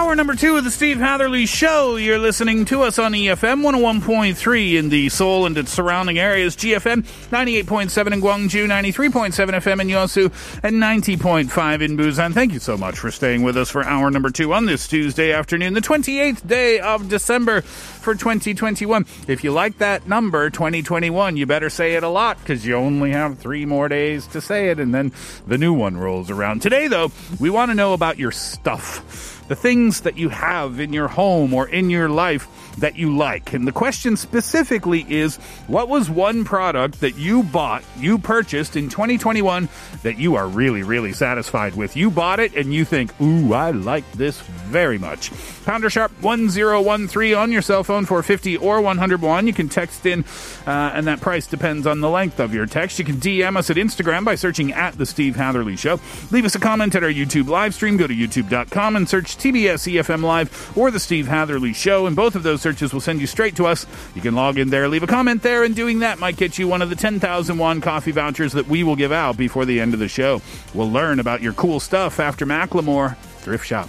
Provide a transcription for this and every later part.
Hour number two of the Steve Hatherley Show. You're listening to us on EFM 101.3 in the Seoul and its surrounding areas, GFM 98.7 in Gwangju, 93.7 FM in Yosu, and 90.5 in Busan. Thank you so much for staying with us for hour number two on this Tuesday afternoon, the 28th day of December for 2021. If you like that number, 2021, you better say it a lot because you only have three more days to say it, and then the new one rolls around. Today, though, we want to know about your stuff the things that you have in your home or in your life that you like. And the question specifically is what was one product that you bought, you purchased in 2021 that you are really, really satisfied with? You bought it and you think, ooh, I like this very much. Pounder Sharp 1013 on your cell phone for 50 or 101. You can text in, uh, and that price depends on the length of your text. You can DM us at Instagram by searching at The Steve Hatherley Show. Leave us a comment at our YouTube live stream. Go to youtube.com and search TBS EFM Live or The Steve Hatherley Show. And both of those searches will send you straight to us. You can log in there, leave a comment there, and doing that might get you one of the 10,000 won coffee vouchers that we will give out before the end of the show. We'll learn about your cool stuff after Macklemore Thrift Shop.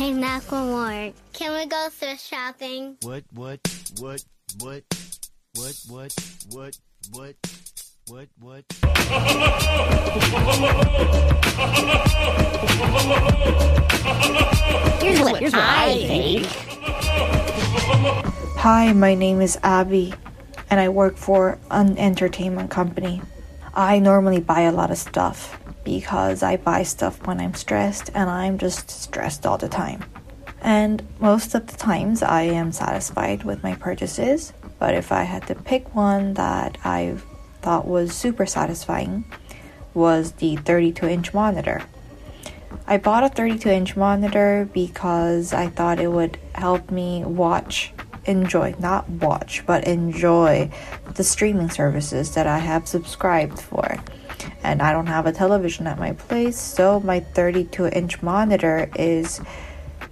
Hey, Macklemore, can we go thrift shopping? What, what, what, what, what, what, what, what, what, what? Here's what, here's what I think. Hi, my name is Abby, and I work for an entertainment company. I normally buy a lot of stuff because I buy stuff when I'm stressed and I'm just stressed all the time. And most of the times I am satisfied with my purchases, but if I had to pick one that I thought was super satisfying was the 32 inch monitor. I bought a 32 inch monitor because I thought it would help me watch, enjoy, not watch, but enjoy the streaming services that I have subscribed for. And I don't have a television at my place, so my 32 inch monitor is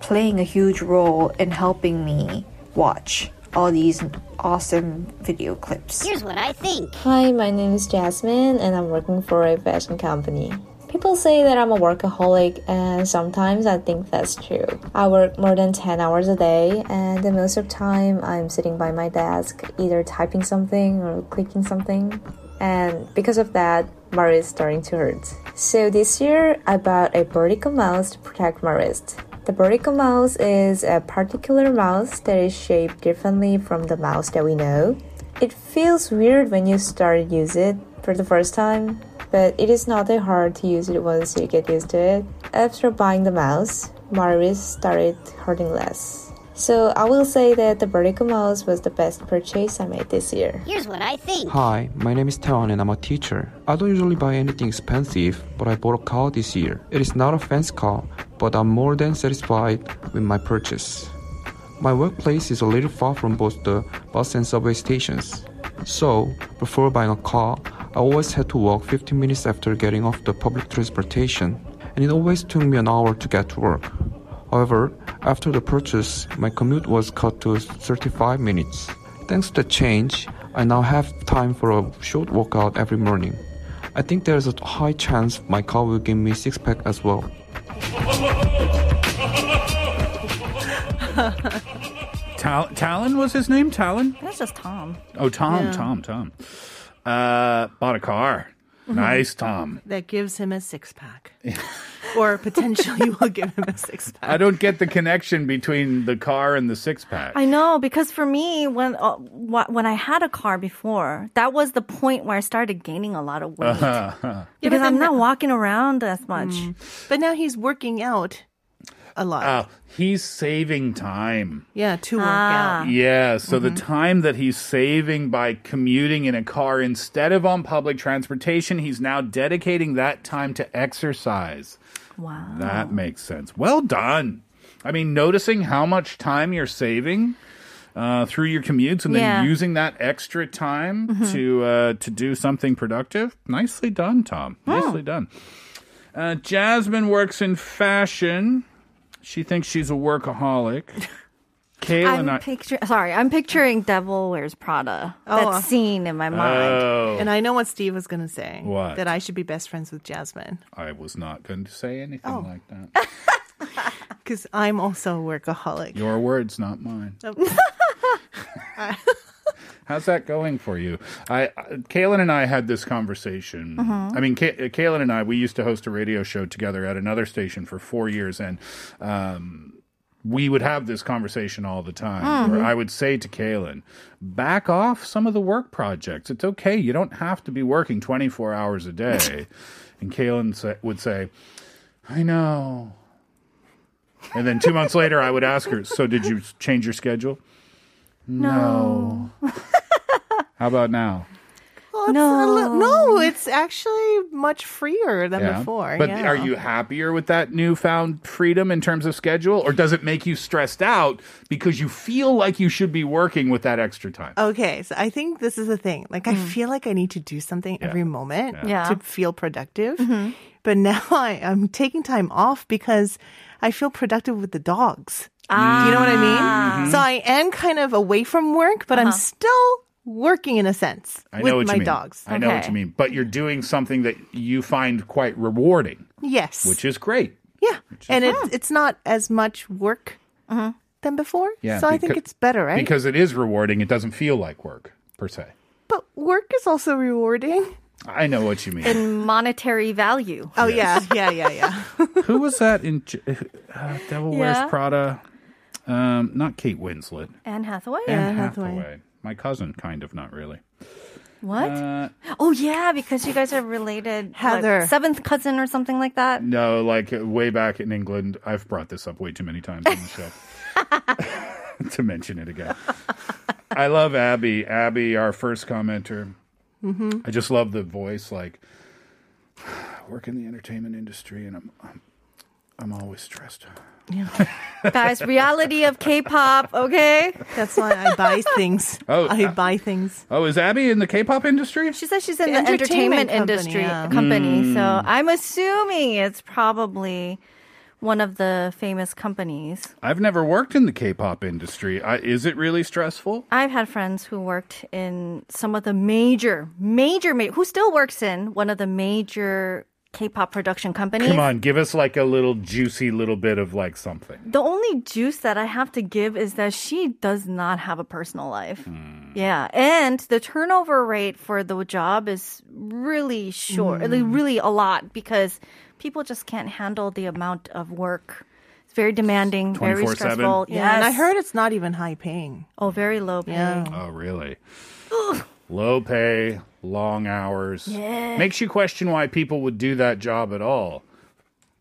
playing a huge role in helping me watch all these awesome video clips. Here's what I think. Hi, my name is Jasmine and I'm working for a fashion company. People say that I'm a workaholic, and sometimes I think that's true. I work more than 10 hours a day, and the most of the time I'm sitting by my desk, either typing something or clicking something. And because of that, my wrist starting to hurt. So this year, I bought a vertical mouse to protect my wrist. The vertical mouse is a particular mouse that is shaped differently from the mouse that we know. It feels weird when you start to use it for the first time, but it is not that hard to use it once you get used to it. After buying the mouse, my wrist started hurting less. So I will say that the vertical mouse was the best purchase I made this year. Here's what I think. Hi, my name is Taewan and I'm a teacher. I don't usually buy anything expensive, but I bought a car this year. It is not a fancy car, but I'm more than satisfied with my purchase. My workplace is a little far from both the bus and subway stations. So, before buying a car, I always had to walk 15 minutes after getting off the public transportation, and it always took me an hour to get to work. However, after the purchase, my commute was cut to 35 minutes. Thanks to the change, I now have time for a short workout every morning. I think there's a high chance my car will give me six pack as well. Tal- Talon was his name? Talon? That's just Tom. Oh, Tom, Yeah. Tom, Tom. Uh, bought a car. Nice, Tom. That gives him a six pack. or potentially you will give him a six pack. I don't get the connection between the car and the six pack. I know because for me, when uh, when I had a car before, that was the point where I started gaining a lot of weight Uh-huh. because but I'm then- not walking around as much. But now he's working out a lot. Oh, he's saving time. yeah, to work Ah. out. Yeah, so the Mm-hmm. time that he's saving by commuting in a car instead of on public transportation, he's now dedicating that time to exercise. Wow. That makes sense. Well done. I mean, noticing how much time you're saving uh, through your commutes and then Yeah. Mm-hmm. using that extra time to uh, to do something productive. Nicely done, Tom. Oh. Nicely done. Uh, Jasmine works in fashion. She thinks she's a workaholic. Kayla I'm and I. picturing. Sorry, I'm picturing Devil Wears Prada. Oh. That scene in my mind. Oh, And I know what Steve was going to say. What? That I should be best friends with Jasmine. I was not going to say anything Oh. like that. Because I'm also a workaholic. Your words, not mine. Oh. How's that going for you? I, I Kaylin and I had this conversation. Mm-hmm. I mean, Kay, uh, Kaylin and I, we used to host a radio show together at another station for four years, and um, we would have this conversation all the time. Mm-hmm. Where I would say to Kaylin, "Back off some of the work projects. It's okay. You don't have to be working twenty four hours a day." and Kaylin sa- would say, "I know." And then two months later, I would ask her, "So did you change your schedule?" No. How about now? Well, No. a li- no, it's actually much freer than before. But yeah. are you happier with that newfound freedom in terms of schedule, or does it make you stressed out because you feel like you should be working with that extra time? Okay, so I think this is the thing. Like, I hmm. feel like I need to do something every moment Yeah. to feel productive. Mm-hmm. But now I, I'm taking time off because I feel productive with the dogs. Do you know what I mean? Ah. So I am kind of away from work, but I'm uh-huh. still working in a sense I with know what my you mean. dogs. I know what Okay. you mean. But you're doing something that you find quite rewarding, Yes. which is great. yeah. And it's, it's not as much work than before. Yeah, so I think becau- it's better, right? Because it is rewarding. It doesn't feel like work per se. but work is also rewarding. I know what you mean. in monetary value. Oh, yeah. Yeah, yeah, yeah. Who was that in J- uh, Devil Wears Yeah. Prada? Um, not Kate Winslet. Anne Hathaway. Anne Hathaway. Hathaway. My cousin, kind of, not really. What? Uh, oh yeah, because you guys are related. like, Heather. seventh cousin or something like that. No, like way back in England. I've brought this up way too many times on the show to mention it again. I love Abby. Abby, our first commenter. Mm-hmm. I just love the voice. Like, I work in the entertainment industry, and I'm, I'm, I'm always stressed. Yeah. Guys, reality of K-pop. Okay. That's why I buy things. Oh, I uh, buy things. Oh, is Abby in the K-pop industry? She says she's in The the, entertainment entertainment, company, industry yeah. company. So I'm assuming it's probably one of the famous companies. I've never worked in the K-pop industry. I, is it really stressful? I've had friends who worked in some of the major, major, ma- who still works in one of the major K-pop production companies. Come on, give us like a little juicy little bit of like something. The only juice that I have to give is that she does not have a personal life. Hmm. Yeah, and the turnover rate for the job is really short, like really a lot because people just can't handle the amount of work. It's very demanding, very 24/7? stressful. Yeah, and I heard it's not even high paying. Oh, very low paying. Yeah. Oh, really? Low pay, long hours. Yeah. Makes you question why people would do that job at all.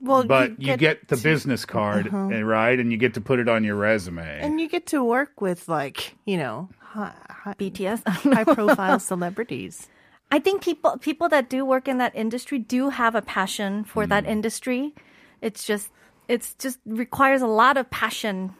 Well, But you get, the to- business card, Uh-huh. eh, right? And you get to put it on your resume. and you get to work with like you know high, high, BTS. high profile celebrities. I think people people that do work in that industry do have a passion for that Hmm. industry. It's just it's just requires a lot of passion.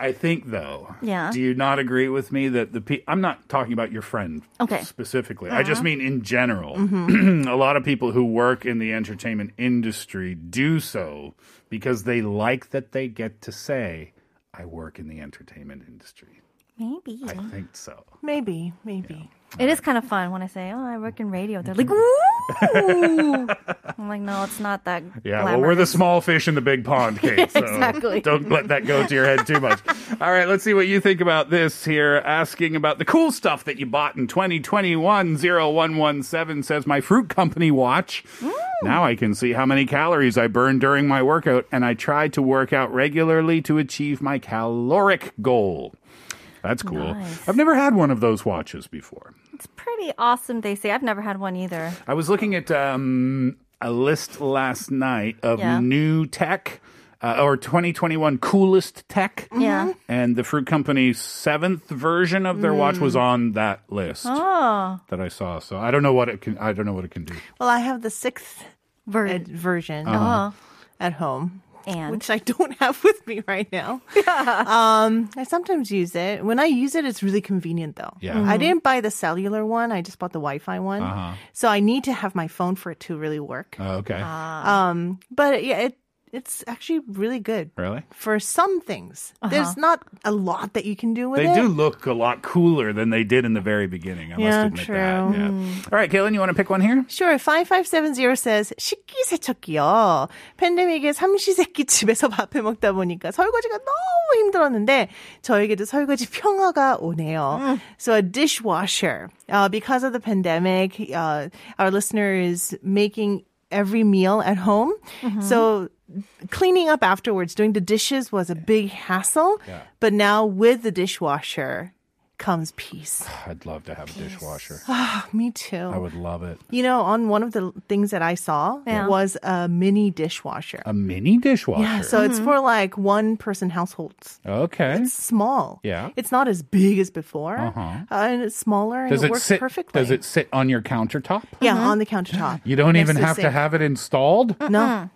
I think, though, Yeah. do you not agree with me that the pe- I'm not talking about your friend Okay. specifically. I just Uh-huh. mean in general. Mm-hmm. a lot of people who work in the entertainment industry do so because they like that they get to say, I work in the entertainment industry. Maybe. I think so. Maybe, maybe. It is kind of fun when I say, "Oh, I work in radio." They're like, "Ooh!" I'm like, "No, it's not that." Yeah, well, we're the small fish in the big pond, Kate. So Exactly. don't let that go to your head too much. All right, let's see what you think about this here. Asking about the cool stuff that you bought in 2021. 0117 says, My fruit company watch. Now I can see how many calories I burned during my workout, and I try to work out regularly to achieve my caloric goal. That's cool. Nice. I've never had one of those watches before. It's pretty awesome. They say I've never had one either. I was looking at um, a list last night of Yeah. new tech. Uh, or 2021 coolest tech. Yeah. And the fruit company's seventh version of their watch was on that list Oh, that I saw. So I don't know what it can. I don't know what it can do. Well, I have the sixth Ver- version Uh-huh. at home. And? which I don't have with me right now. um, I sometimes use it. When I use it, it's really convenient though. Yeah. I didn't buy the cellular one. I just bought the Wi-Fi one. Uh-huh. So I need to have my phone for it to really work. Oh, okay. Um, but yeah, it it's actually really good really? for some things. There's not a lot that you can do with They it. do look a lot cooler than they did in the very beginning. I Yeah, must admit true. that. Yeah. All right, Kaylin, you want to pick one here? Sure. 5570 says 식기세척기요. 팬데믹에 삼시세끼 집에서 밥해 먹다 보니까 설거지가 너무 힘들었는데 저에게도 설거지 평화가 오네요. So a dishwasher. Uh, because of the pandemic, uh, our listener is making every meal at home. So cleaning up afterwards, doing the dishes was a big hassle. Yeah. But now with the dishwasher comes peace. I'd love to have a dishwasher. Ah, me too. I would love it. You know, on one of the things that I saw Yeah. was a mini dishwasher. A mini dishwasher. Yeah, so it's for like one person households. okay. It's small. Yeah. It's not as big as before. Uh-huh. Uh, and it's smaller and it, it works sit perfectly. Does it sit on your countertop? Yeah, on the countertop. You don't Next even have to sink. have it installed? No.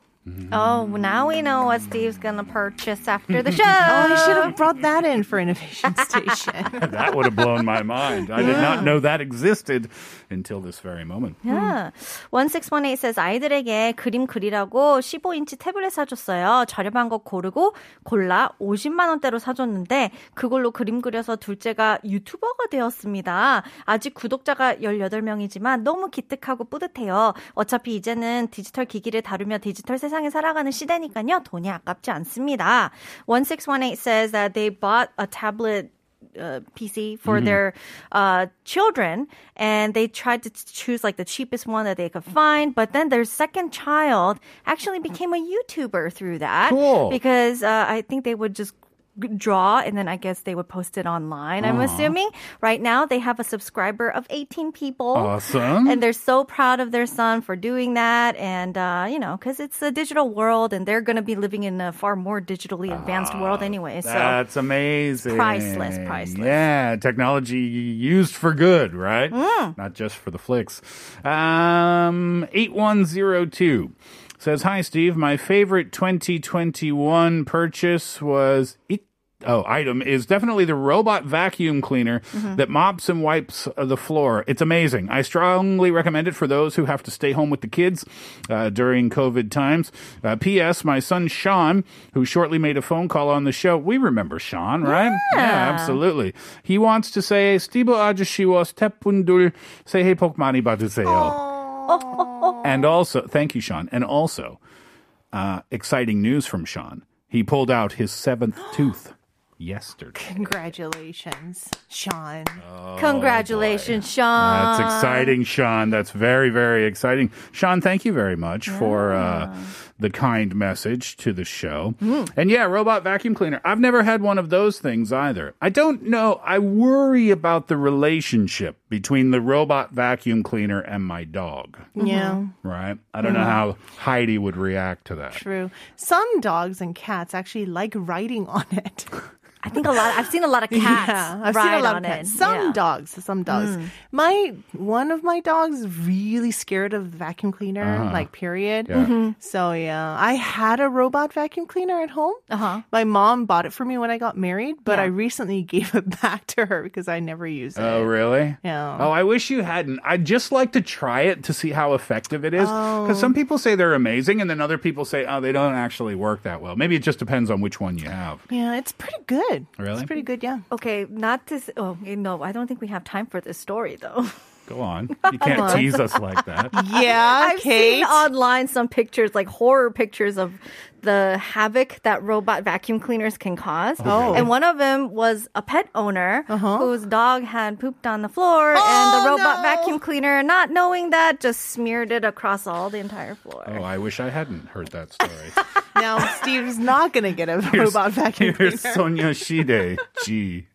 Oh, now we know what Steve's gonna purchase after the show. Oh, you should have brought that in for Innovation Station. that would have blown my mind. I did not know that existed until this very moment. Yeah. 1618 says 아이들에게 그림 그리라고 15인치 태블릿 사줬어요. 저렴한 거 고르고 골라 50만 원대로 사줬는데 그걸로 그림 그려서 둘째가 유튜버가 되었습니다. 아직 구독자가 18명이지만 너무 기특하고 뿌듯해요. 어차피 이제는 디지털 기기를 다루며 디지털 세상 에 살아가는 시대니까요. 돈이 아깝지 않습니다. 1618 says that they bought a tablet uh, PC for their uh, children, and they tried to choose like the cheapest one that they could find. But then their second child actually became a YouTuber through that Cool. because uh, I think they would just g- draw and then I guess they would post it online. I'm assuming right now they have a subscriber of 18 people. Awesome. And they're so proud of their son for doing that. And, uh, you know, because it's a digital world and they're going to be living in a far more digitally advanced world anyway. So That's amazing. priceless, priceless. Yeah, technology used for good, right? Not just for the flicks. Um, 8102 says, Hi, Steve. My favorite 2021 purchase was. It- Oh, item is definitely the robot vacuum cleaner that mops and wipes uh, the floor. It's amazing. I strongly recommend it for those who have to stay home with the kids uh, during COVID times. Uh, P.S. My son Sean, who shortly made a phone call on the show. We remember Sean, right? Yeah. absolutely. He wants to say, 스티브 아저씨와 스태프분들 새해 복 많이 받으세요. and also, thank you, Sean. And also, uh, exciting news from Sean. He pulled out his seventh tooth yesterday. Congratulations, Sean. congratulations, Sean. That's exciting, Sean. That's very, very exciting. Sean, thank you very much for uh, the kind message to the show. Mm. And yeah, robot vacuum cleaner. I've never had one of those things either. I don't know. I worry about the relationship between the robot vacuum cleaner and my dog. Yeah. Mm-hmm. Right? I don't know mm. how Heidi would react to that. True. Some dogs and cats actually like riding on it. I think a lot. I've seen a lot of cats. Yeah, I've ride seen a lot on of cats. it. Some Yeah. dogs, some dogs. Mm. My one of my dogs is really scared of the vacuum cleaner, Uh-huh. like period. Yeah. Mm-hmm. So yeah, I had a robot vacuum cleaner at home. Uh-huh. My mom bought it for me when I got married, but Yeah. I recently gave it back to her because I never used it. Oh, really? Yeah. Oh, I wish you hadn't. I'd just like to try it to see how effective it is. Because Oh. some people say they're amazing, and then other people say, oh, they don't actually work that well. Maybe it just depends on which one you have. Yeah, it's pretty good. Good. Really? It's pretty good, yeah. Okay, not to. s- Oh, no, I don't think we have time for this story though. Go on. You can't tease us like that. Yeah, I've Kate. seen online some pictures, like horror pictures of the havoc that robot vacuum cleaners can cause. Oh. And one of them was a pet owner Uh-huh. whose dog had pooped on the floor, and the Oh, robot no. vacuum cleaner, not knowing that, just smeared it across all the entire floor. Oh, I wish I hadn't heard that story. now Steve's not going to get a robot vacuum Here's cleaner. Sonia Shide. G.